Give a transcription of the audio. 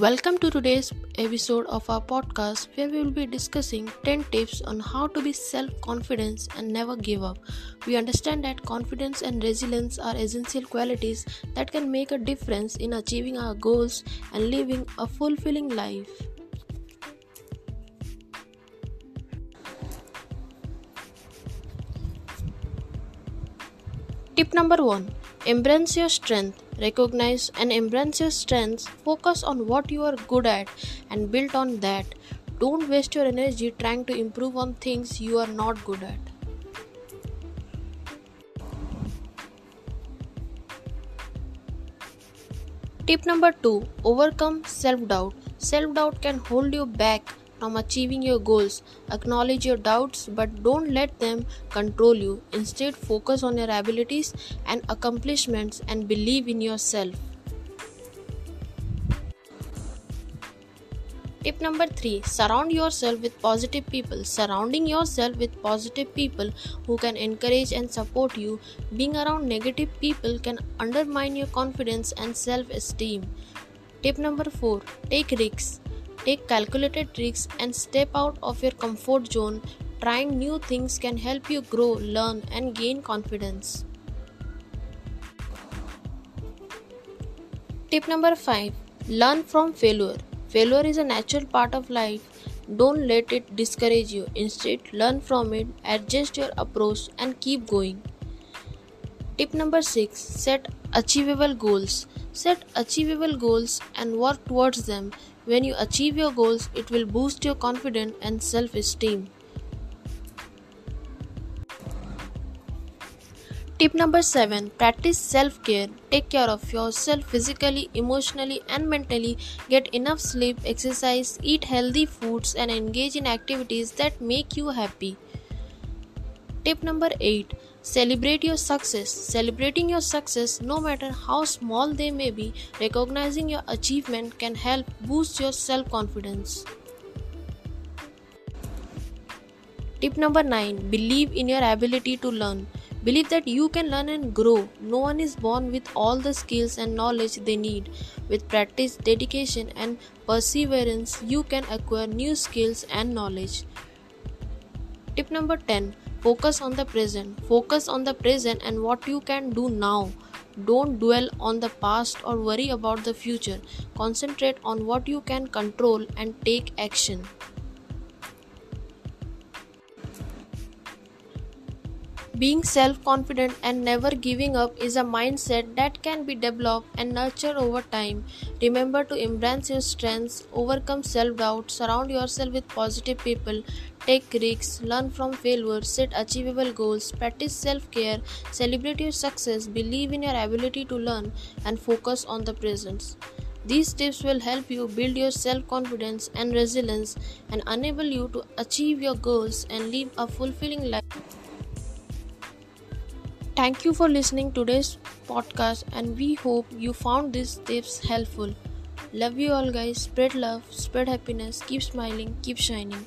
Welcome to today's episode of our podcast where we will be discussing 10 tips on how to be self confident and never give up. We understand that confidence and resilience are essential qualities that can make a difference in achieving our goals and living a fulfilling life. Tip number 1 Embrace your strength. Recognize and embrace your strengths. Focus on what you are good at and build on that. Don't waste your energy trying to improve on things you are not good at. Tip number 2 Overcome self doubt. Self doubt can hold you back from achieving your goals. Acknowledge your doubts, but don't let them control you. Instead, focus on your abilities and accomplishments and believe in yourself. Tip number 3 Surround yourself with positive people. Surrounding yourself with positive people who can encourage and support you. Being around negative people can undermine your confidence and self esteem. Tip number 4 Take risks. Take calculated risks and step out of your comfort zone. Trying new things can help you grow, learn, and gain confidence. Tip number 5 Learn from failure. Failure is a natural part of life. Don't let it discourage you. Instead, learn from it, adjust your approach, and keep going. Tip number 6 Set achievable goals. Set achievable goals and work towards them. When you achieve your goals, it will boost your confidence and self esteem. Tip number 7 Practice self care. Take care of yourself physically, emotionally, and mentally. Get enough sleep, exercise, eat healthy foods, and engage in activities that make you happy. Tip number 8 Celebrate your success. Celebrating your success, no matter how small they may be, recognizing your achievement can help boost your self confidence. Tip number 9 Believe in your ability to learn. Believe that you can learn and grow. No one is born with all the skills and knowledge they need. With practice, dedication, and perseverance, you can acquire new skills and knowledge. Tip number 10 Focus on the present. Focus on the present and what you can do now. Don't dwell on the past or worry about the future. Concentrate on what you can control and take action. Being self confident and never giving up is a mindset that can be developed and nurtured over time. Remember to embrace your strengths, overcome self doubt, surround yourself with positive people, take risks, learn from failure, set achievable goals, practice self care, celebrate your success, believe in your ability to learn, and focus on the present. These tips will help you build your self confidence and resilience and enable you to achieve your goals and live a fulfilling life. Thank you for listening to today's podcast and we hope you found these tips helpful. Love you all guys. Spread love, spread happiness, keep smiling, keep shining.